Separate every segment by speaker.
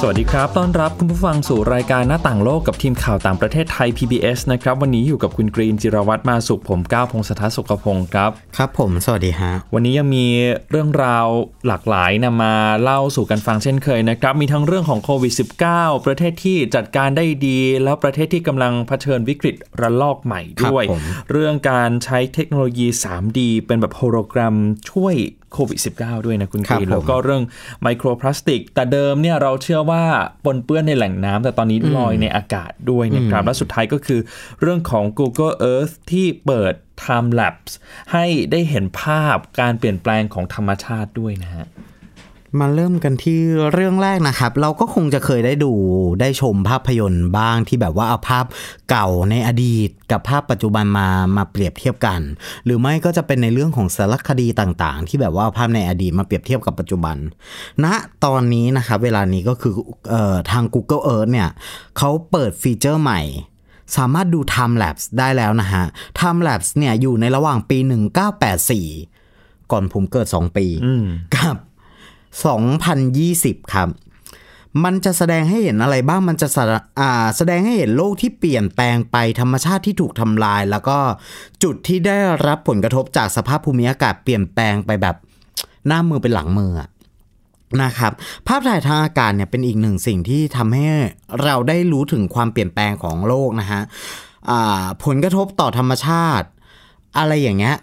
Speaker 1: สวัสดีครับต้อนรับคุณผู้ฟังสู่รายการหน้าต่างโลกกับทีมข่าวต่างประเทศไทย PBS นะครับ วันนี้อยู่กับคุณกรีนจิรวัตรมาสุขผมก้าวพงศธรสุขพงศ์ครับ
Speaker 2: ครับผม สวัสดีฮะ
Speaker 1: วันนี้ยังมีเรื่องราวหลากหลายนำมาเล่าสู่กันฟังเช่นเคยนะครับ มีทั้งเรื่องของโควิด -19 ประเทศที่จัดการได้ดี แล้วประเทศที่กำลังเผชิญวิกฤตระลอกใหม่ด้วย
Speaker 2: ครับผม
Speaker 1: เรื่องการใช้เทคโนโลยี 3D เป็นแบบโฮโลแกรมช่วยโควิด -19 ด้วยนะคุณกรีนแล้วก็เรื่องไมโครพลาสติก แต่เดิมเนี่ยเราเชื่อว่าปนเปื้อนในแหล่งน้ำแต่ตอนนี้ลอยในอากาศด้วยนะครับ และสุดท้ายก็คือเรื่องของ Google Earth ที่เปิด Time Lapse ให้ได้เห็นภาพการเปลี่ยนแปลงของธรรมชาติด้วยนะฮะ
Speaker 2: มาเริ่มกันที่เรื่องแรกนะครับ เราก็คงจะเคยได้ดูได้ชมภาพยนตร์บ้างที่แบบว่าเอาภาพเก่าในอดีต กับภาพปัจจุบันมามาเปรียบเทียบกัน หรือไม่ก็จะเป็นในเรื่องของสารคดีต่างๆ ที่แบบว่าเอาภาพในอดีตมาเปรียบเทียบกับปัจจุบันณตอนนี้นะครับเวลานี้ก็คือเอ่อทาง Google Earth เนี่ยเขาเปิดฟีเจอร์ใหม่สามารถดู Time Lapse ได้แล้วนะฮะ Time Lapse เนี่ยอยู่ในระหว่างปี 1984 ก่อนผมเกิด 2 ปี กับ 2020 ครับ มันจะแสดงให้เห็นอะไรบ้าง มันจะแสดอ่าแสดงให้เห็นโลกที่เปลี่ยนแปลงไป ธรรมชาติที่ถูกทำลาย แล้วก็จุดที่ได้รับผลกระทบจากสภาพภูมิอากาศเปลี่ยนแปลงไปแบบหน้ามือเป็นหลังมือนะครับ ภาพถ่ายทางอากาศเนี่ยเป็นอีกหนึ่งสิ่งที่ทำให้เราได้รู้ถึงความเปลี่ยนแปลงของโลกนะฮะผลกระทบต่อธรรมชาติ อะไรอย่างเงี้ย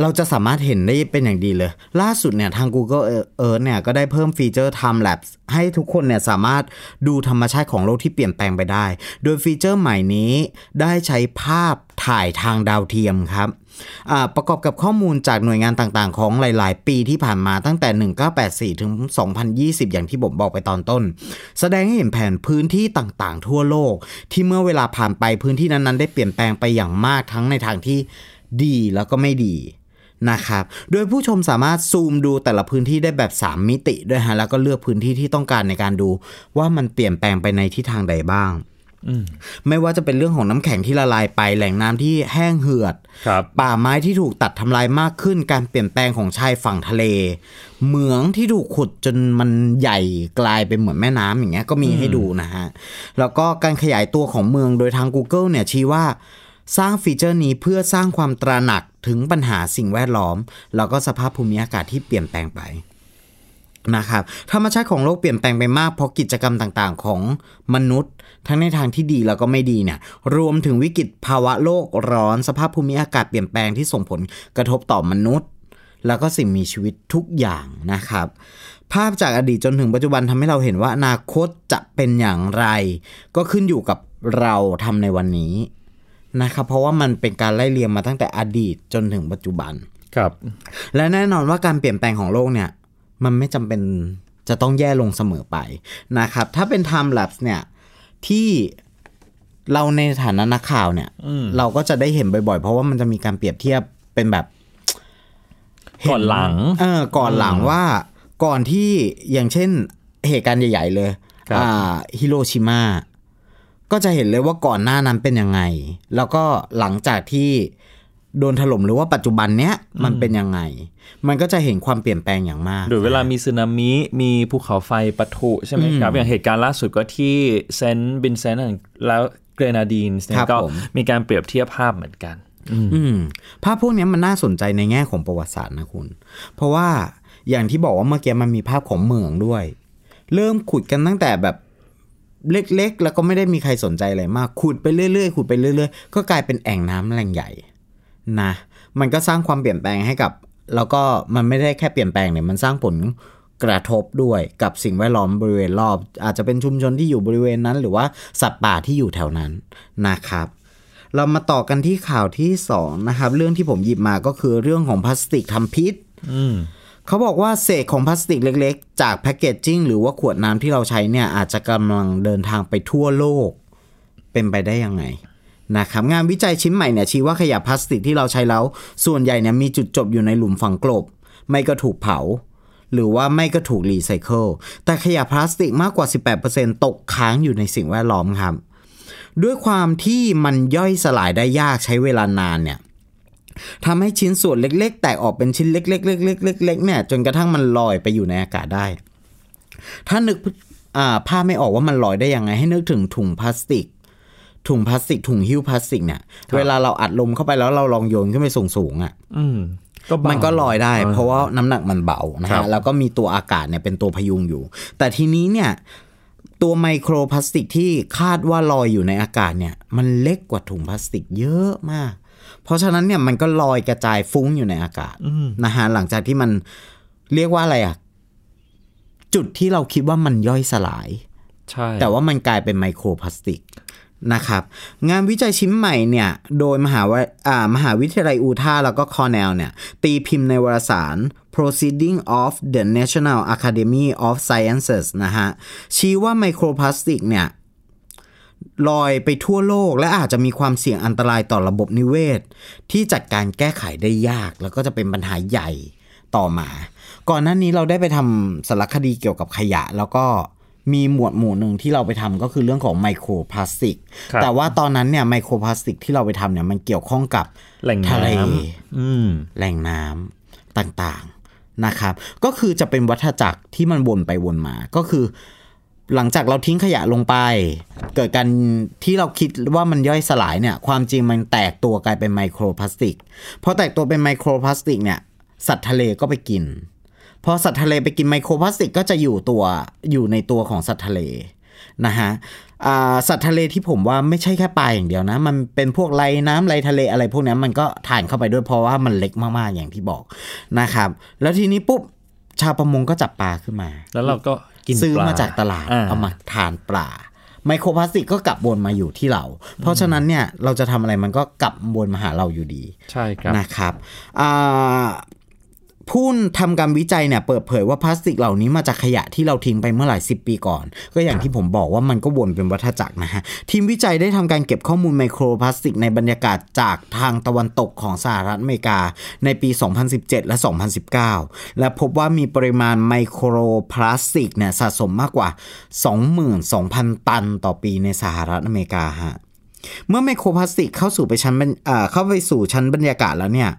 Speaker 2: เราจะสามารถเห็นได้เป็นอย่างดีเลย ล่าสุดเนี่ยทาง Google Earth เนี่ยก็ได้เพิ่มฟีเจอร์ Time Lapse ให้ทุกคนเนี่ยสามารถดูธรรมชาติของโลกที่เปลี่ยนแปลงไปได้ โดยฟีเจอร์ใหม่นี้ได้ใช้ภาพถ่ายทางดาวเทียมครับประกอบกับข้อมูลจากหน่วยงานต่างๆ ของหลาย ๆ ปีที่ผ่านมาตั้งแต่ 1984 ถึง 2020 อย่างที่ผมบอกไปตอนต้น แสดงให้เห็นแผนพื้นที่ต่างๆ ทั่วโลก ที่เมื่อเวลาผ่านไปพื้นที่นั้นๆ ได้เปลี่ยนแปลงไปอย่างมากทั้งในทางที่ดีแล้วก็ไม่ดี นะครับ โดยผู้ชมสามารถซูมดูแต่ละพื้นที่ได้แบบ 3 มิติด้วยฮะ แล้วก็เลือกพื้นที่ที่ต้องการในการดู ว่ามันเปลี่ยนแปลงไปในทิศทางใดบ้างไม่ว่าจะเป็นเรื่องของน้ำแข็งที่ละลายไปแหล่งน้ำที่แห้งเหือด
Speaker 1: ครับ
Speaker 2: ป่าไม้ที่ถูกตัดทำลายมากขึ้น การเปลี่ยนแปลงของชายฝั่งทะเล เหมืองที่ถูกขุดจนมันใหญ่กลายเป็นเหมือนแม่น้ำอย่างเงี้ยก็มีให้ดูนะฮะ แล้วก็การขยายตัวของเมืองโดยทาง Google เนี่ยชี้ว่า สร้างฟีเจอร์นี้เพื่อสร้างความตระหนักถึงปัญหาสิ่งแวดล้อม แล้วก็สภาพภูมิอากาศที่เปลี่ยนแปลงไปนะครับธรรมชาติของโลกเปลี่ยนแปลงไปมากเพราะกิจกรรมต่างๆ ของมนุษย์ ทั้งในทางที่ดีแล้วก็ไม่ดีเนี่ยรวมถึงวิกฤตภาวะโลกร้อนสภาพภูมิอากาศเปลี่ยนแปลงที่ส่งผลกระทบต่อมนุษย์ แล้วก็สิ่งมีชีวิตทุกอย่างนะครับ ภาพจากอดีตจนถึงปัจจุบันทำให้เราเห็นว่าอนาคตจะเป็นอย่างไร ก็ขึ้นอยู่กับเราทำในวันนี้ นะครับเพราะว่ามันเป็นการไล่เรียงมาตั้งแต่อดีตจนถึงปัจจุบัน
Speaker 1: ครับ
Speaker 2: และแน่นอนว่าการเปลี่ยนแปลงของโลกเนี่ย มันไม่จำเป็นจะต้องแย่ลงเสมอไปนะครับ ถ้าเป็น time lapse เนี่ยที่เราในฐานะนักข่าวเนี่ย เราก็จะได้เห็นบ่อยๆ เพราะว่ามันจะมีการเปรียบเทียบเป็นแบบ
Speaker 1: ก่อนหลัง
Speaker 2: เออก่อนหลังว่าก่อนที่อย่างเช่นเหตุการณ์ใหญ่ ๆ เลย
Speaker 1: ครับ
Speaker 2: อ่าฮิโรชิมา ก็จะเห็นเลยว่าก่อนหน้านั้นเป็นยังไง แล้วก็หลังจากที่โดนถล่มหรือว่าปัจจุบันเนี้ยมันเป็นยังไง มันก็จะเห็นความเปลี่ยนแปลงอย่างมาก
Speaker 1: หรือเวลามีสึนามิมีภูเขาไฟปะทุใช่ไหมครับ อย่างเหตุการณ์ล่าสุดก็ที่เซนต์วินเซนต์และเกรนาดีนส์เนี่ย
Speaker 2: ครับ
Speaker 1: ก็
Speaker 2: ผม
Speaker 1: มีการเปรียบเทียบภาพเหมือนกัน
Speaker 2: อืมภาพพวกเนี้ยมันน่าสนใจในแง่ของประวัติศาสตร์นะคุณ เพราะว่าอย่างที่บอกว่าเมื่อกี้มันมีภาพของเมืองด้วย เริ่มขุดกันตั้งแต่แบบ เล็ก ๆ แล้วก็ไม่ได้มีใครสนใจอะไรมากขุดไปเรื่อยๆขุดไปเรื่อยๆ ก็กลายเป็นแอ่งน้ำแหล่งใหญ่นะมันก็สร้างความเปลี่ยนแปลงให้กับ แล้วก็มันไม่ได้แค่เปลี่ยนแปลงเนี่ยมันสร้างผลกระทบด้วยกับสิ่งแวดล้อมบริเวณรอบ อาจจะเป็นชุมชนที่อยู่บริเวณนั้น หรือว่าสัตว์ป่าที่อยู่แถวนั้นนะครับ เรามาต่อกันที่ข่าวที่สองนะครับเรื่องที่ผมหยิบมาก็คือเรื่องของพลาสติกทำพิษ เขาบอกว่าเศษของพลาสติกเล็กๆ จากแพคเกจจิ้งหรือว่าขวดน้ำที่เราใช้เนี่ย อาจจะกำลังเดินทางไปทั่วโลก เป็นไปได้ยังไงนะครับงานวิจัยชิ้นใหม่เนี่ยชี้ว่าขยะพลาสติกที่เราใช้แล้ว ส่วนใหญ่เนี่ยมีจุดจบอยู่ในหลุมฝังกลบ ไม่ก็ถูกเผา หรือว่าไม่ก็ถูกรีไซเคิลแต่ขยะพลาสติกมากกว่า 18%ตกค้างอยู่ในสิ่งแวดล้อมครับ ด้วยความที่มันย่อยสลายได้ยากใช้เวลานานเนี่ย ทำให้ชิ้นส่วนเล็ก ๆ แตกออกเป็นชิ้นเล็กๆๆๆๆๆเนี่ยจนกระทั่งมันลอยไปอยู่ในอากาศได้ ถ้านึกอ่าภาพไม่ออกว่ามันลอยได้ยังไง ให้นึกถึงถุงพลาสติก ถุงพลาสติกถุงหิ้วพลาสติกเนี่ยเวลาเราอัดลมเข้าไปแล้วเราลองโยนขึ้นไปสูงๆอะ
Speaker 1: มั
Speaker 2: นก็ลอยได้ เพราะว่าน้ำหนักมันเบานะฮะแล้วก็มีตัวอากาศเนี่ยเป็นตัวพยุงอยู่ แต่ทีนี้เนี่ยตัวไมโครพลาสติกที่คาดว่าลอยอยู่ในอากาศเนี่ย มันเล็กกว่าถุงพลาสติกเยอะมาก เพราะฉะนั้นเนี่ยมันก็ลอยกระจายฟุ้งอยู่ในอากาศนะฮะหลังจากที่มันเรียกว่าอะไรอะจุดที่เราคิดว่ามันย่อยสลาย
Speaker 1: ใช่
Speaker 2: แต่ว่ามันกลายเป็นไมโครพลาสติกนะครับ งานวิจัยชิ้นใหม่เนี่ย โดยมหาวิอ่ามหาวิทยาลัยอูทาห์แล้วก็คอร์เนลเนี่ย ตีพิมพ์ในวารสาร Proceeding of the National Academy of Sciences นะฮะ ชี้ว่าไมโครพลาสติกเนี่ย ลอยไปทั่วโลก และอาจจะมีความเสี่ยงอันตรายต่อระบบนิเวศ ที่จัดการแก้ไขได้ยาก แล้วก็จะเป็นปัญหาใหญ่ต่อมา ก่อนหน้านี้เราได้ไปทำสารคดีเกี่ยวกับขยะ แล้วก็มีหมวดหมู่หนึ่งที่เราไปทำก็คือเรื่องของไมโครพลาสติก
Speaker 1: ครับ
Speaker 2: แต่ว่าตอนนั้นเนี่ยไมโครพลาสติกที่เราไปทำเนี่ยมันเกี่ยวข้องกับ
Speaker 1: แหล่ง
Speaker 2: ทะเล
Speaker 1: น้ำอืม
Speaker 2: แหล่งน้ำต่างๆนะครับ ก็คือจะเป็นวัฏจักรที่มันวนไปวนมาก็คือ หลังจากเราทิ้งขยะลงไป เกิดการที่เราคิดว่ามันย่อยสลายเนี่ย ความจริงมันแตกตัวกลายเป็นไมโครพลาสติกพอแตกตัวเป็นไมโครพลาสติกเนี่ย สัตว์ทะเลก็ไปกิน พอสัตว์ทะเลไปกินไมโครพลาสติกก็จะอยู่ตัวอยู่ในตัวของสัตว์ทะเลนะฮะสัตว์ทะเลที่ผมว่าไม่ใช่แค่ปลาอย่างเดียวนะ มันเป็นพวกไรน้ำไรทะเลอะไรพวกนี้มันก็ถ่านเข้าไปด้วยเพราะว่ามันเล็กมากๆอย่างที่บอกนะครับ แล้วทีนี้ปุ๊บชาวประมงก็จับปลาขึ้นมา
Speaker 1: แล้วเราก็
Speaker 2: ซื้อ
Speaker 1: ปล
Speaker 2: มาจากตลาด
Speaker 1: อ่
Speaker 2: เอามาทานปลาไมโครพลาสติกก็กลับวนมาอยู่ที่เรา เพราะฉะนั้นเนี่ยเราจะทำอะไรมันก็กลับวนมาหาเราอยู่ดี
Speaker 1: ใช่ครับ
Speaker 2: นะครับอ่า ผู้ทำการวิจัยเนี่ยเปิดเผยว่าพลาสติกเหล่านี้มาจากขยะที่เราทิ้งไปเมื่อหลายสิบปีก่อน ก็อย่างที่ผมบอกว่ามันก็วนเป็นวัฏจักรนะฮะ ทีมวิจัยได้ทำการเก็บข้อมูลไมโครพลาสติกในบรรยากาศจากทางตะวันตกของสหรัฐอเมริกา ในปี 2017 และ 2019 และพบว่ามีปริมาณไมโครพลาสติกเนี่ยสะสมมากกว่า 22,000 ตันต่อปีในสหรัฐอเมริกาฮะ เมื่อไมโครพลาสติกเข้าสู่ไปชั้นบรรอ่าเข้าไปสู่ชั้นบรรยากาศแล้วเนี่ย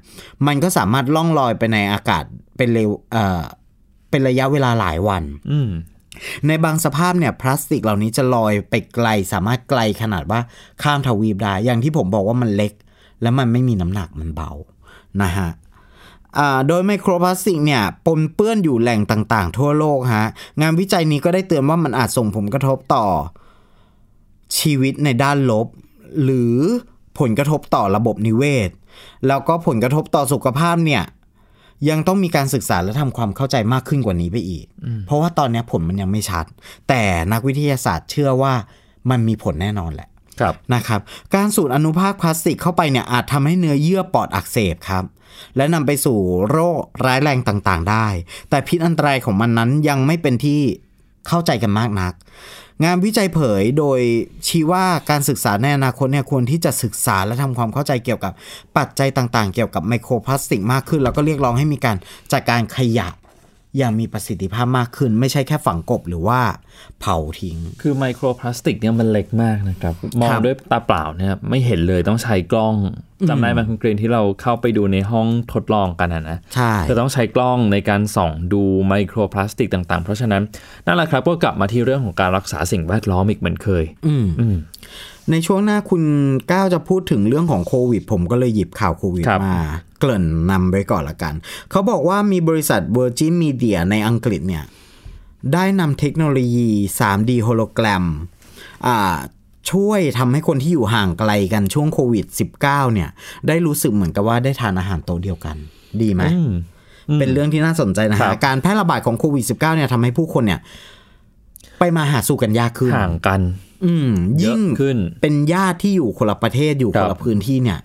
Speaker 2: มันก็สามารถล่องลอยไปในอากาศเป็นเร็วเอ่อเป็นระยะเวลาหลายวัน
Speaker 1: อืม
Speaker 2: ในบางสภาพเนี่ยพลาสติกเหล่านี้จะลอยไปไกลสามารถไกลขนาดว่าข้ามทวีปได้ อย่างที่ผมบอกว่ามันเล็ก และมันไม่มีน้ำหนักมันเบานะฮะอ่าโดยไมโครพลาสติกเนี่ยปนเปื้อนอยู่แหล่งต่าง ๆ ทั่วโลกฮะงานวิจัยนี้ก็ได้เตือนว่ามันอาจส่งผลกระทบต่อชีวิตในด้านลบ หรือผลกระทบต่อระบบนิเวศ แล้วก็ผลกระทบต่อสุขภาพเนี่ย ยังต้องมีการศึกษาและทำความเข้าใจมากขึ้นกว่านี้ไปอีก เพราะว่าตอนนี้ผลมันยังไม่ชัด แต่นักวิทยาศาสตร์เชื่อว่ามันมีผลแน่นอนแหละ
Speaker 1: ครับ
Speaker 2: นะครับ การสูดอนุภาคพลาสติกเข้าไปเนี่ยอาจทำให้เนื้อเยื่อปอดอักเสบครับ และนำไปสู่โรคร้ายแรงต่างๆ ได้ แต่พิษอันตรายของมันนั้นยังไม่เป็นที่เข้าใจกันมากนัก งานวิจัยเผยโดยชี้ว่าการศึกษาในอนาคตเนี่ยควรที่จะศึกษาและทำความเข้าใจเกี่ยวกับปัจจัยต่างๆ เกี่ยวกับไมโครพลาสติกมากขึ้น แล้วก็เรียกร้องให้มีการจัดการขยะ อย่างมีประสิทธิภาพมากขึ้น ไม่ใช่แค่ฝังกบหรือว่าเผาทิ้ง
Speaker 1: คือไมโครพลาสติกเนี่ยมันเล็กมากนะครับ มอง
Speaker 2: ครับ
Speaker 1: ด้วยตาเปล่าเนี่ยไม่เห็นเลยต้องใช้กล้องจำได้ไหมคุณเกรนที่เราเข้าไปดูในห้องทดลองกันนะนะ
Speaker 2: ใช่
Speaker 1: จะต้องใช้กล้องในการส่องดูไมโครพลาสติกต่างๆ เพราะฉะนั้นนั่นแหละครับก็กลับมาที่เรื่องของการรักษาสิ่งแวดล้อมอีกเหมือนเคย
Speaker 2: อืม
Speaker 1: อืม
Speaker 2: ในช่วงหน้าคุณก้าวจะพูดถึงเรื่องของโควิด ผมก็เลยหยิบข่าวโควิด
Speaker 1: ครับ
Speaker 2: มา เกริ่นนำไว้ก่อนละกัน เขาบอกว่ามีบริษัท Virgin Media ในอังกฤษเนี่ย ได้นำเทคโนโลยี 3D โฮโลแกรมอ่าช่วยทำให้คนที่อยู่ห่างไกลกันช่วงโควิด -19 เนี่ย ได้รู้สึกเหมือนกับว่าได้ทานอาหารโต๊ะเดียวกัน ดีไหม
Speaker 1: อืม
Speaker 2: เป็นเรื่องที่น่าสนใจนะ
Speaker 1: ครั
Speaker 2: ฮะ
Speaker 1: บ
Speaker 2: การแพร่ระบาดของโควิด -19 เนี่ยทำให้ผู้คนเนี่ย ไปมาหาสู่กันยากขึ้น
Speaker 1: ห่างกัน
Speaker 2: อืม
Speaker 1: เยอะ
Speaker 2: ยิ่ง
Speaker 1: ขึ้น
Speaker 2: เป็นญาติที่อยู่คนละประเทศอยู่
Speaker 1: ครั
Speaker 2: ค
Speaker 1: บ
Speaker 2: นละพื้นที่เนี่ย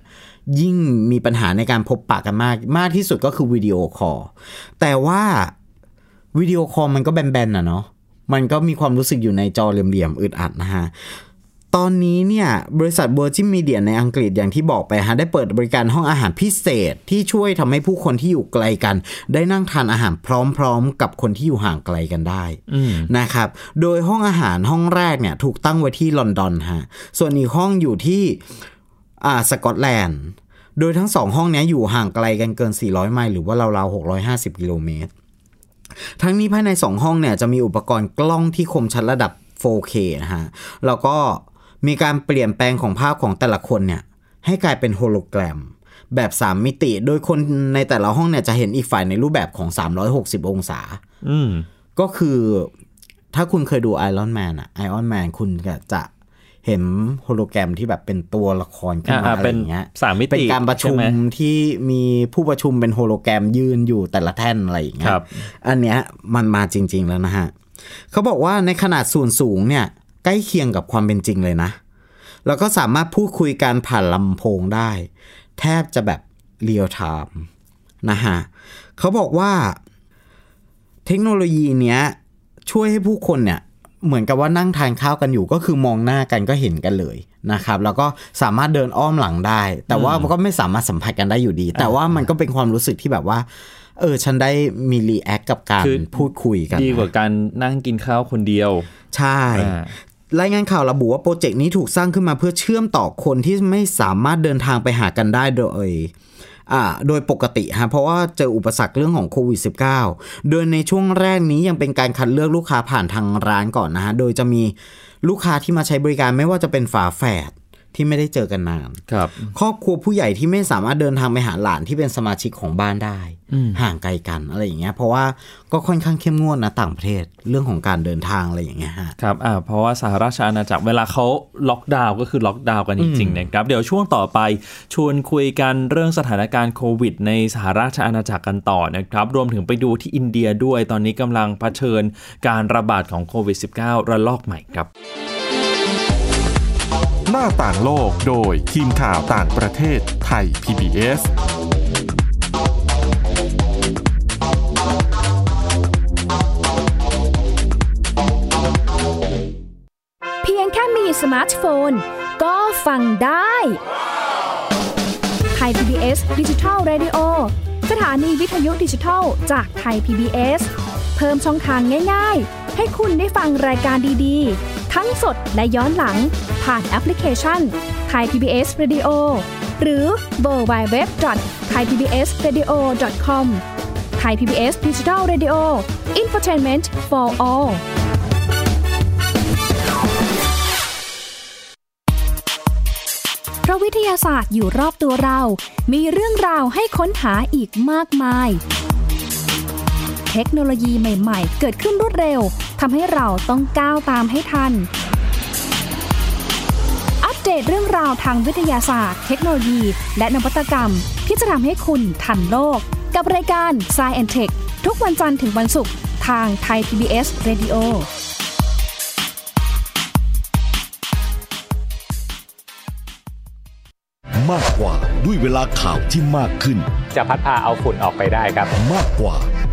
Speaker 2: ยิ่งมีปัญหาในการพบปะกันมาก มากที่สุดก็คือวิดีโอคอลแต่ว่าวิดีโอคอลมันก็แบนๆนะเนาะมันก็มีความรู้สึกอยู่ในจอเหลี่ยมๆอึดอัดนะฮะ ตอนนี้เนี่ยบริษัท Virgin Media ในอังกฤษอย่างที่บอกไปฮะได้เปิดบริการห้องอาหารพิเศษที่ช่วยทำให้ผู้คนที่อยู่ไกลกัน ได้นั่งทานอาหารพร้อมๆ กับคนที่อยู่ห่างไกลกันได้นะครับโดยห้องอาหารห้องแรกเนี่ยถูกตั้งไว้ที่ลอนดอนฮะส่วนอีกห้องอยู่ที่อ่าสกอตแลนด์โดยทั้งสองห้องนี้อยู่ห่างไกลกันเกิน 400 ไมล์หรือว่าราวๆ650 กิโลเมตร ทั้งนี้ภายใน 2 ห้องเนี่ยจะมีอุปกรณ์กล้องที่คมชัดระดับ 4K นะฮะ แล้วก็ มีการเปลี่ยนแปลงของภาพของแต่ละคนเนี่ยให้กลายเป็นโฮโลแกรม แบบ 3 มิติ โดยคนในแต่ละห้องเนี่ยจะเห็นอีกฝ่ายในรูปแบบของ 360 องศา
Speaker 1: อืม
Speaker 2: ก็คือถ้าคุณเคยดูไอรอนแมนอะไอรอนแมนคุณก็จะเห็นโฮโลแกรมที่แบบเป็นตัวละครขึ้นมา
Speaker 1: อ่า
Speaker 2: อะไรอย่างเงี้ย
Speaker 1: เป็นสามมิติ
Speaker 2: เป็นการประชุม
Speaker 1: ใช่ไหม
Speaker 2: ที่มีผู้ประชุมเป็นโฮโลแกรมยืนอยู่แต่ละแท่นอะไรอย่างเงี้ยค
Speaker 1: รับ
Speaker 2: อันเนี้ยมันมาจริง ๆแล้วนะฮะเขาบอกว่าในขนาดส่วนสูงเนี่ย ใกล้เคียงกับความเป็นจริงเลยนะ แล้วก็สามารถพูดคุยกันผ่านลำโพงได้ แทบจะแบบ real time นะฮะเขาบอกว่า เทคโนโลยีเนี้ยช่วยให้ผู้คนเนี่ยเหมือนกับว่านั่งทานข้าวกันอยู่ก็คือมองหน้ากันก็เห็นกันเลยนะครับ แล้วก็สามารถเดินอ้อมหลังได้ แต่ว่ามันก็ไม่สามารถสัมผัสกันได้อยู่ดี แต่ว่ามันก็เป็นความรู้สึกที่แบบว่า เออ ฉันได้มี react กับการ
Speaker 1: คือ
Speaker 2: พูดคุยกัน
Speaker 1: ดีกว่าการนั่งกินข้าวคนเดียว
Speaker 2: ใช่
Speaker 1: อ่า
Speaker 2: รายงานข่าวระบุว่าโปรเจกต์นี้ถูกสร้างขึ้นมาเพื่อเชื่อมต่อคนที่ไม่สามารถเดินทางไปหากันได้โดยอ่าโดยปกติฮะเพราะว่าเจออุปสรรคเรื่องของโควิด -19 โดยในช่วงแรกนี้ยังเป็นการคัดเลือกลูกค้าผ่านทางร้านก่อนนะฮะ โดยจะมีลูกค้าที่มาใช้บริการไม่ว่าจะเป็นฝาแฝด ที่ไม่ได้เจอกันนาน
Speaker 1: ครับ
Speaker 2: ครอบครัวผู้ใหญ่ที่ไม่สามารถเดินทางไปหาหลานที่เป็นสมาชิกของบ้านได้ ห่างไกลกันอะไรอย่างเงี้ย เพราะว่าก็ค่อนข้างเข้มงวดนะต่างประเทศเรื่องของการเดินทางอะไรอย่างเงี้ยฮะ
Speaker 1: ครับอ่าเพราะว่าสหราชอาณาจักรเวลาเขาล็อกดาวน์ก็คือล็อกดาวน์กันจริงๆนะครับ เดี๋ยวช่วงต่อไปชวนคุยกันเรื่องสถานการณ์โควิด ในสหราชอาณาจักรกันต่อนะครับ รวมถึงไปดูที่อินเดียด้วยตอนนี้กำลังเผชิญการระบาดของโควิด -19 ระลอกใหม่ครับ
Speaker 3: หน้าต่างโลกโดยทีมข่าวต่างประเทศไทย PBS
Speaker 4: เพียงแค่มีสมาร์ทโฟน ก็ฟังได้ไทย PBS ดิจิทัล Radio สถานีวิทยุดิจิทัลจากไทย PBS เพิ่มช่องทางง่ายๆ ให้คุณได้ฟังรายการดีๆ ทั้งสดและย้อนหลัง ผ่านแอปพลิเคชันไทย PBS Radio หรือ World Wide Web dot Thai PBS Radio com Thai PBS digital radio infotainment for all เพราะวิทยาศาสตร์อยู่รอบตัวเรา มีเรื่องราวให้ค้นหาอีกมากมาย เทคโนโลยีใหม่ ๆ เกิดขึ้นรวดเร็ว ทำให้เราต้องก้าวตามให้ทัน อัปเดตเรื่องราวทางวิทยาศาสตร์ เทคโนโลยี และนวัตกรรม ที่จะทำให้คุณทันโลก กับรายการ s c i e n t e c h ทุกวันจันทร์ถึงวันศุกร์ทางไทย PBS Radio
Speaker 5: มากกว่าด้วยเวลาข่าวที่มากขึ้น
Speaker 6: จะพัดพาเอาฝุ่นออกไปได้ครับ
Speaker 5: มากกว่า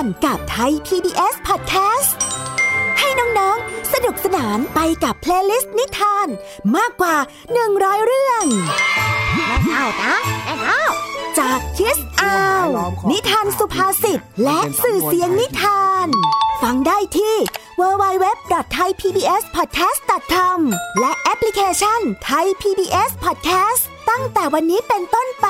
Speaker 7: ตนาการกับไทย PBS Podcast ให้น้องๆ สนุกสนานไปกับเพลย์ลิสต์นิทาน มากกว่า 100 เรื่องแม่เท่านะแม่เท่าจากคิสอาว นิทานสุภาษิต และสื่อเสียงนิทาน ฟังได้ที่ www.thaipbspodcast.com และแอปพลิเคชัน Thai PBS Podcast ตั้งแต่วันนี้เป็นต้นไป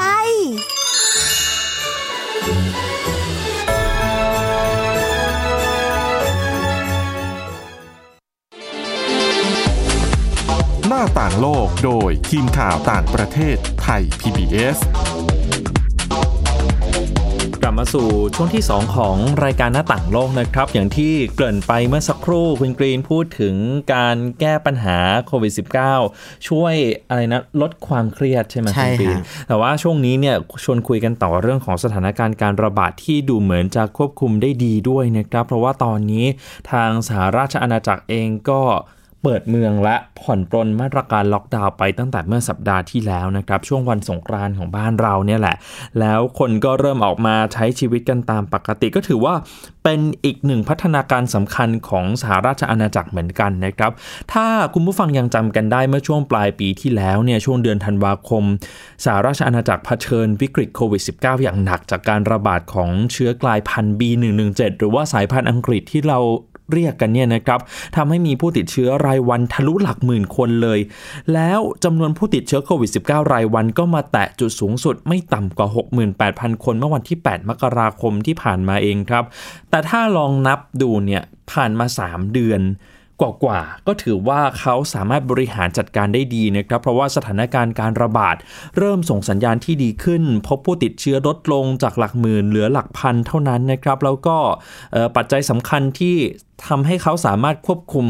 Speaker 7: า
Speaker 3: ต่างโลกโดยทีมข่าวต่างประเทศไทย PBS
Speaker 1: กลับมาสู่ช่วงที่ 2 ของรายการหน้าต่างโลกนะครับ อย่างที่เกริ่นไปเมื่อสักครู่คุณกรีนพูดถึงการแก้ปัญหาโควิด -19 ช่วยอะไรนะ ลดความเครียดใช่ไหม
Speaker 2: ใช่
Speaker 1: คุณกรีน
Speaker 2: ฮะ
Speaker 1: แต่ว่าช่วงนี้เนี่ยชวนคุยกันต่อเรื่องของสถานการณ์การระบาดที่ดูเหมือนจะควบคุมได้ดีด้วยนะครับ เพราะว่าตอนนี้ทางสหราชอาณาจักรเองก็ เปิดเมืองและผ่อนปรนมาตรการล็อกดาวน์ไปตั้งแต่เมื่อสัปดาห์ที่แล้วนะครับช่วงวันสงกรานต์ของบ้านเราเนี่ยแหละ แล้วคนก็เริ่มออกมาใช้ชีวิตกันตามปกติก็ถือว่าเป็นอีกหนึ่งพัฒนาการสำคัญของสหราชอาณาจักรเหมือนกันนะครับ ถ้าคุณผู้ฟังยังจำกันได้เมื่อช่วงปลายปีที่แล้วเนี่ยช่วงเดือนธันวาคม สหราชอาณาจักรเผชิญวิกฤตโควิด -19 อย่างหนักจากการระบาดของเชื้อกลายพันธุ์ B117 หรือว่าสายพันธุ์อังกฤษที่เรา เรียกกันเนี่ยนะครับทำให้มีผู้ติดเชื้อรายวันทะลุหลักหมื่นคนเลย แล้วจำนวนผู้ติดเชื้อโควิด -19 รายวันก็มาแตะจุดสูงสุดไม่ต่ำกว่า 68,000 คนเมื่อวันที่ 8 มกราคมที่ผ่านมาเองครับ แต่ถ้าลองนับดูเนี่ยผ่านมา 3 เดือน กว่าๆก็ถือว่าเขาสามารถบริหารจัดการได้ดีนะครับ เพราะว่าสถานการณ์การระบาด เริ่มส่งสัญญาณที่ดีขึ้น พบผู้ติดเชื้อลดลงจากหลักหมื่นเหลือหลักพันเท่านั้นนะครับ แล้วก็ปัจจัยสำคัญที่ทำให้เขาสามารถควบคุม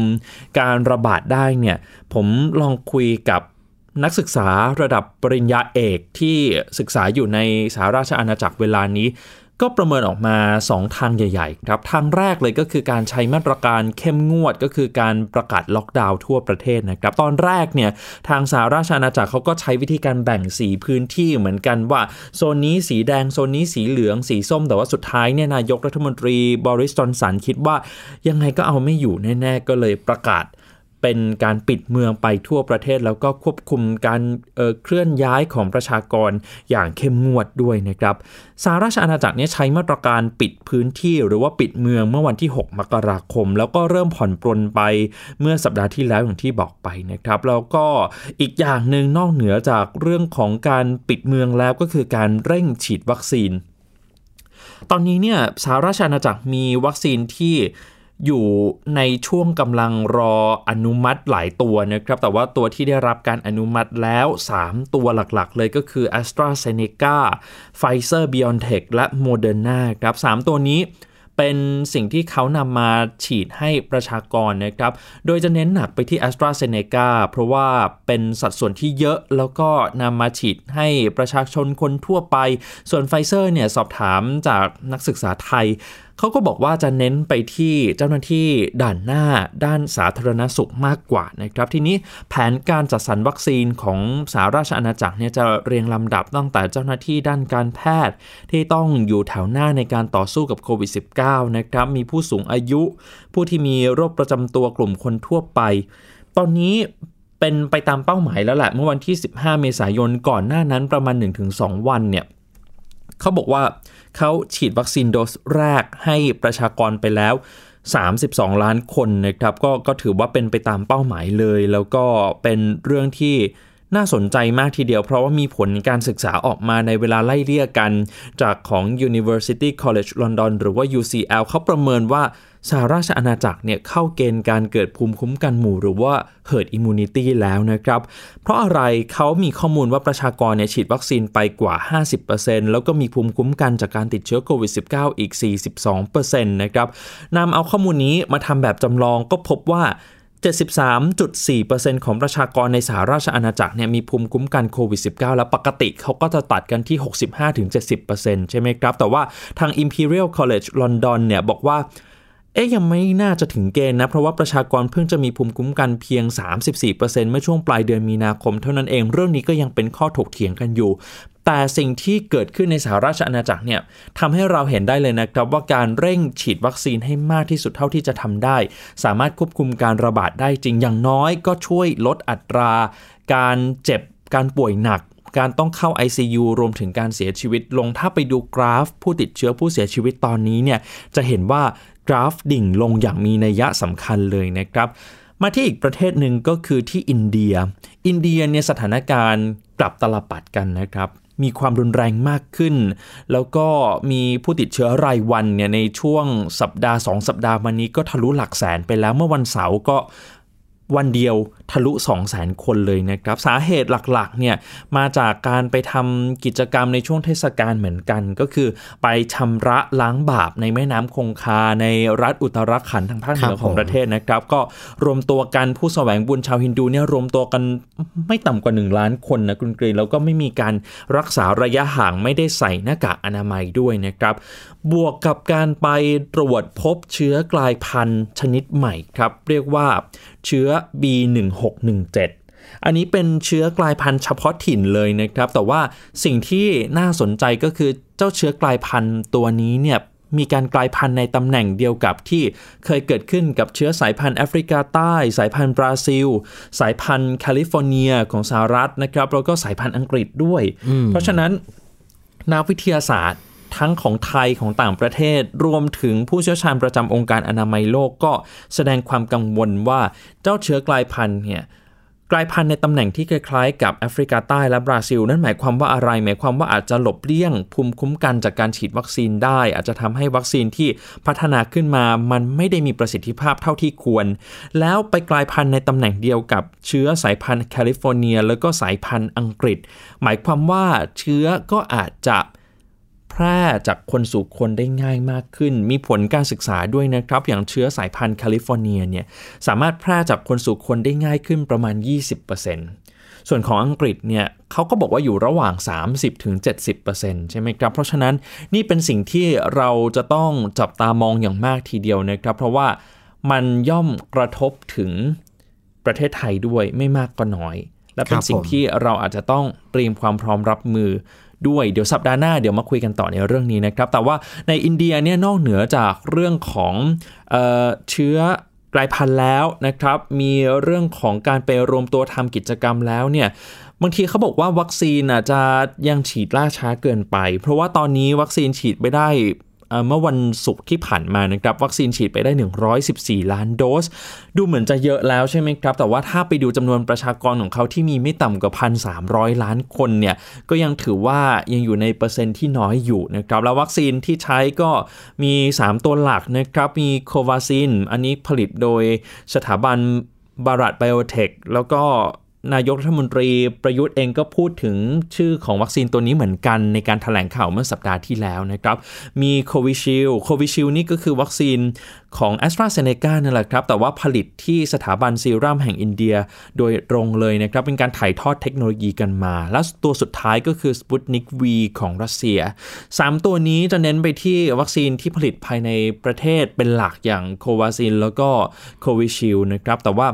Speaker 1: การระบาดได้เนี่ยผมลองคุยกับนักศึกษาระดับปริญญาเอกที่ศึกษาอยู่ในสหราชอาณาจักรเวลานี้ ก็ประเมินออกมา 2 ทางใหญ่ ๆ ครับ ทางแรกเลยก็คือการใช้มาตรการเข้มงวดก็คือการประกาศล็อกดาวน์ทั่วประเทศนะครับ ตอนแรกเนี่ยทางสหราชอาณาจักรเขาก็ใช้วิธีการแบ่งสีพื้นที่เหมือนกันว่าโซนนี้สีแดงโซนนี้สีเหลืองสีส้ม แต่ว่าสุดท้ายเนี่ยนายกรัฐมนตรีบริสจอนสันคิดว่ายังไงก็เอาไม่อยู่แน่ๆก็เลยประกาศ เป็นการปิดเมืองไปทั่วประเทศ แล้วก็ควบคุมการเเคลื่อนย้ายของประชากรอย่างเข้มงวดด้วยนะครับสหราชอาณาจักรนี่ยใช้มาตรการปิดพื้นที่หรือว่าปิดเมืองเมื่อวันที่ 6 มกราคม แล้วก็เริ่มผ่อนปรนไปเมื่อสัปดาห์ที่แล้วอย่างที่บอกไปนะครับ แล้วก็อีกอย่างหนึ่งนอกเหนือจากเรื่องของการปิดเมืองแล้วก็คือการเร่งฉีดวัคซีนตอนนี้เนี่ยสหราชอาณาจักรมีวัคซีนที่ อยู่ในช่วงกำลังรออนุมัติหลายตัวนะครับ แต่ว่าตัวที่ได้รับการอนุมัติแล้ว 3 ตัวหลักๆ เลยก็คือ a s t r a z เซ e c a Pfizer BioNTech และ Moderna ครับ 3 ตัวนี้เป็นสิ่งที่เขานำมาฉีดให้ประชากรนะครับ โดยจะเน้นหนักไปที่ AstraZeneca เพราะว่าเป็นสัดส่วนที่เยอะแล้วก็นำมาฉีดให้ประชาชนคนทั่วไป ส่วนไฟเซอร์เนี่ยสอบถามจากนักศึกษาไทยเขาก็บอกว่าจะเน้นไปที่เจ้าหน้าที่ด่านหน้าด้านสาธารณสุขมากกว่านะครับ ทีนี้แผนการจัดสรรวัคซีนของสหราชอาณาจักรเนี่ยจะเรียงลำดับตั้งแต่เจ้าหน้าที่ด้านการแพทย์ ที่ต้องอยู่แถวหน้าในการต่อสู้กับโควิด -19 นะครับ มีผู้สูงอายุ ผู้ที่มีโรคประจำตัวกลุ่มคนทั่วไป ตอนนี้เป็นไปตามเป้าหมายแล้วแหละเมื่อวันที่ 15 เมษายนก่อนหน้านั้นประมาณ 1-2 วันเนี่ย เขาบอกว่าเขาฉีดวัคซีนโดสแรกให้ประชากรไปแล้ว 32 ล้านคนนะครับกก็ถือว่าเป็นไปตามเป้าหมายเลย แล้วก็เป็นเรื่องที่น่าสนใจมากทีเดียวเพราะว่ามีผลการศึกษาออกมาในเวลาไล่เลี่ยกัน จากของ University College London หรือว่า UCL เขาประเมินว่า สหราชอาณาจักรเนี่ยเข้าเกณฑ์การเกิดภูมิคุ้มกันหมู่หรือว่า herd immunity แล้วนะครับ เพราะอะไรเขามีข้อมูลว่าประชากรเนี่ยฉีดวัคซีนไปกว่า 50%แล้วก็มีภูมิคุ้มกันจากการติดเชื้อโควิด -19 อีก 42%นะครับนำเอาข้อมูลนี้มาทำแบบจำลองก็พบว่า73.4%ของประชากรในสหราชอาณาจักรเนี่ยมีภูมิคุ้มกันโควิด -19 แล้วปกติเขาก็จะตัดกันที่ 65-70%ใช่ไหใช่ไหมครับ แต่ว่าทาง Imperial College London เนี่ยบอกว่า เอ๊ยยังไม่น่าจะถึงเกณฑ์นะ เพราะว่าประชากรเพิ่งจะมีภูมิคุ้มกันเพียง 34%เมื่อช่วงปลายเดือนมีนาคมเท่านั้นเองเรื่องนี้ก็ยังเป็นข้อถกเถียงกันอยู่ แต่สิ่งที่เกิดขึ้นในสหราชอาณาจักรเนี่ยทำให้เราเห็นได้เลยนะครับ ว่าการเร่งฉีดวัคซีนให้มากที่สุดเท่าที่จะทำได้ สามารถควบคุมการระบาดได้จริงอย่างน้อย ก็ช่วยลดอัตรา การเจ็บการป่วยหนัก การต้องเข้า ICU รวมถึงการเสียชีวิตลงถ้าไปดูกราฟ ผู้ติดเชื้อผู้เสียชีวิตตอนนี้เนี่ยจะเห็นว่ากราฟดิ่งลงอย่างมีนัยยะสำคัญเลยนะครับ มาที่อีกประเทศหนึ่งก็คือที่อินเดีย อินเดียเนี่ยสถานการณ์กลับตลปัดกันนะครับมีความรุนแรงมากขึ้น แล้วก็มีผู้ติดเชื้อรายวันเนี่ยในช่วงสัปดาห์ 2 สัปดาห์มานี้ก็ทะลุหลักแสนไปแล้วเมื่อวันเสาร์ก็ วันเดียวทะลุ 2 0 0 0 0คนเลยนะครับ สาเหตุหลักๆเนี่ยมาจากการไปทำกิจกรรมในช่วงเทศกาลเหมือนกัน ก็คือไปชำระล้างบาปในแม่น้ำคงคาในรัฐอุตรขันธ์ทางภาคเหนือของประเทศนะครับ ก็รวมตัวกันผู้แสวงบุญชาวฮินดูเนี่ยรวมตัวกันไม่ต่ำกว่า 1 ล้านคนนะคุณกรีนแล้วก็ไม่มีการรักษาระยะห่างไม่ได้ใส่หน้ากากอนามัยด้วยนะครับ บวกกับการไปตรวจพบเชื้อกลายพันธุ์ชนิดใหม่ครับ เรียกว่าเชื้อ B1617 อันนี้เป็นเชื้อกลายพันธุ์เฉพาะถิ่นเลยนะครับ แต่ว่าสิ่งที่น่าสนใจก็คือเจ้าเชื้อกลายพันธุ์ตัวนี้เนี่ยมีการกลายพันธุ์ในตำแหน่งเดียวกับที่เคยเกิดขึ้นกับเชื้อสายพันธุ์แอฟริกาใต้ สายพันธุ์บราซิล สายพันธุ์แคลิฟอร์เนียของสหรัฐนะครับแล้วก็สายพันธุ์อังกฤษด้วย เพราะฉะนั้นนักวิทยาศาสตร์ ทั้งของไทยของต่างประเทศ รวมถึงผู้เชี่ยวชาญประจำองค์การอนามัยโลกก็แสดงความกังวลว่าเจ้าเชื้อกลายพันธุ์เนี่ยกลายพันธุ์ในตำแหน่งที่คล้ายๆกับแอฟริกาใต้และบราซิล นั่นหมายความว่าอะไร หมายความว่าอาจจะหลบเลี่ยง ภูมิคุ้มกันจากการฉีดวัคซีนได้ อาจจะทำให้วัคซีนที่พัฒนาขึ้นมา มันไม่ได้มีประสิทธิภาพเท่าที่ควร แล้วไปกลายพันธุ์ในตำแหน่งเดียวกับเชื้อสายพันธุ์แคลิฟอร์เนีย แล้วก็สายพันธุ์อังกฤษ หมายความว่าเชื้อก็อาจจะ แพร่จากคนสู่คนได้ง่ายมากขึ้น มีผลการศึกษาด้วยนะครับ อย่างเชื้อสายพันธุ์แคลิฟอร์เนียเนี่ยสามารถแพร่จากคนสู่คนได้ง่ายขึ้นประมาณ 20%ส่วนของอังกฤษเนี่ยเขาก็บอกว่าอยู่ระหว่าง 30-70%ใช่ไหมครับ เพราะฉะนั้นนี่เป็นสิ่งที่เราจะต้องจับตามองอย่างมากทีเดียวนะครับ เพราะว่ามันย่อมกระทบถึงประเทศไทยด้วยไม่มากก็น้อย และเป็นสิ่งที่เราอาจจะต้องเตรียมความพร้อมรับมือ ด้วยเดี๋ยวสัปดาห์หน้าเดี๋ยวมาคุยกันต่อในเรื่องนี้นะครับ แต่ว่าในอินเดียเนี่ยนอกเหนือจากเรื่องของเออเชื้อกลายพันธุ์แล้วนะครับ มีเรื่องของการไปรวมตัวทำกิจกรรมแล้วเนี่ยบางทีเขาบอกว่าวัคซีนอาจจะยังฉีดล่าช้าเกินไป เพราะว่าตอนนี้วัคซีนฉีดไปได้ เมื่อวันศุกร์ที่ผ่านมานะครับวัคซีนฉีดไปได้ 114 ล้านโดส ดูเหมือนจะเยอะแล้วใช่ไหมครับ แต่ว่าถ้าไปดูจำนวนประชากรของเขาที่มีไม่ต่ำกว่า 1,300 ล้านคนเนี่ยก็ยังถือว่ายังอยู่ในเปอร์เซ็นต์ที่น้อยอยู่นะครับ แล้ววัคซีนที่ใช้ก็มี 3 ตัวหลักนะครับ มีโควาซิน อันนี้ผลิตโดยสถาบันบารัตไบโอเทคแล้วก็ นายกรัฐมนตรีประยุทธ์เองก็พูดถึงชื่อของวัคซีนตัวนี้เหมือนกันในการถแถลงข่าวเมื่อสัปดาห์ที่แล้วนะครับ มี Covishield Covishield นี่ก็คือวัคซีนของ AstraZeneca นั่นแหละครับ แต่ว่าผลิตที่สถาบันซีรัมแห่งอินเดียโดยตรงเลยนะครับ เป็นการถ่ายทอดเทคโนโลยีกันมา และตัวสุดท้ายก็คือ Sputnik V ของรัสเซีย 3 ตัวนี้จะเน้นไปที่วัคซีนที่ผลิตภายในประเทศเป็นหลักอย่าง Covaxin แล้วก็ Covishield นะครับ แต่ว่า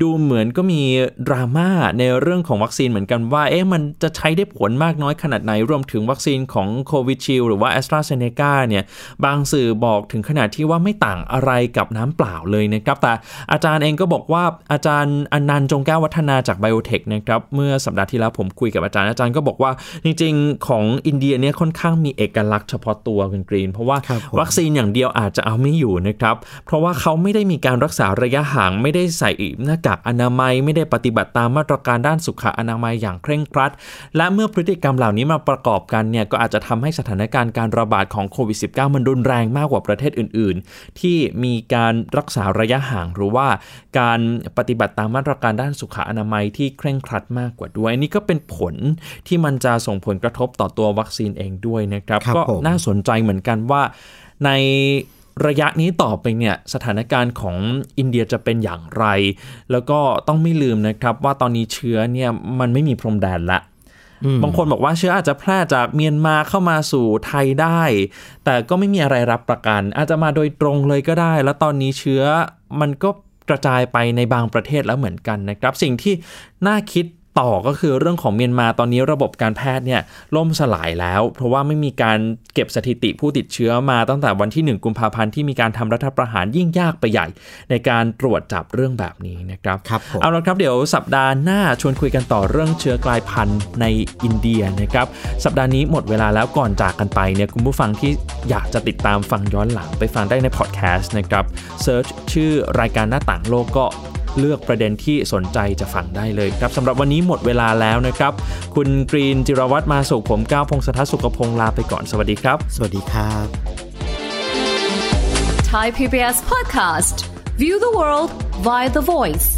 Speaker 1: ดูเหมือนก็มีดราม่าในเรื่องของวัคซีนเหมือนกันว่า เอ๊ะมันจะใช้ได้ผลมากน้อยขนาดไหน รวมถึงวัคซีนของ Covishield หรือว่าแอสตราเซเนกาเนี่ย บางสื่อบอกถึงขนาดที่ว่าไม่ต่างอะไรกับน้ำเปล่าเลยนะครับ แต่อาจารย์เองก็บอกว่าอาจารย์อนันต์จงแก้ววัฒนาจากไบโอเทคนะครับ เมื่อสัปดาห์ที่แล้วผมคุยกับอาจารย์อาจารย์ก็บอกว่าจริง ๆ ของอินเดียเนี่ยค่อนข้างมีเอกลักษณ์เฉพาะตัวคุณกรีน เพราะว่าวัคซีนอย่างเดียวอาจจะเอาไม่อยู่นะครับ เพราะว่าเขาไม่ได้มีการรักษาระยะห่างไม่ได้ใส่หน้ากากอนามัยไม่ได้ปฏิบัติตามมาตรการด้านสุขอนามัยอย่างเคร่งครัด และเมื่อพฤติกรรมเหล่านี้มาประกอบกันเนี่ยก็อาจจะทำให้สถานการณ์การระบาดของโควิด -19 มันรุนแรงมากกว่าประเทศอื่น ๆ ที่มีการรักษาระยะห่างหรือว่าการปฏิบัติตามมาตรการด้านสุขอนามัยที่เคร่งครัดมากกว่าด้วยนี่ก็เป็นผลที่มันจะส่งผลกระทบต่อตัววัคซีนเองด้วยนะครับรบก็น่าสนใจเหมือนกันว่าใน ระยะนี้ต่อไปเนี่ยสถานการณ์ของอินเดียจะเป็นอย่างไร แล้วก็ต้องไม่ลืมนะครับว่าตอนนี้เชื้อเนี่ยมันไม่มีพรมแดนละบางคนบอกว่าเชื้ออาจจะแพร่จากเมียนมาเข้ามาสู่ไทยได้ แต่ก็ไม่มีอะไรรับประกัน อาจจะมาโดยตรงเลยก็ได้ แล้วตอนนี้เชื้อมันก็กระจายไปในบางประเทศแล้วเหมือนกันนะครับ สิ่งที่น่าคิด ต่อก็คือเรื่องของเมียนมาตอนนี้ระบบการแพทย์เนี่ยล่มสลายแล้ว เพราะว่าไม่มีการเก็บสถิติผู้ติดเชื้อมาตั้งแต่วันที่ 1 กุมภาพันธ์ที่มีการทำรัฐประหารยิ่งยากไปใหญ่ ในการตรวจจับเรื่องแบบนี้นะครับ
Speaker 2: ครับผม
Speaker 1: เอาละครับเดี๋ยวสัปดาห์หน้าชวนคุยกันต่อเรื่องเชื้อกลายพันธุ์ในอินเดียนะครับสัปดาห์นี้หมดเวลาแล้วก่อนจากกันไปเนี่ยคุณผู้ฟังที่อยากจะติดตามฟังย้อนหลังไปฟังได้ในพอดแคสต์นะครับ search ชื่อรายการหน้าต่างโลกก็ เลือกประเด็นที่สนใจจะฟังได้เลยครับสำหรับวันนี้หมดเวลาแล้วนะครับ คุณกรีนจิรวัตรมาสุขผมก้าวพงศธรสุขพงศ์ลาไปก่อนสวัสดีครับ
Speaker 2: สวัสดีครับ
Speaker 8: Thai PBS podcast. View the world via the voice.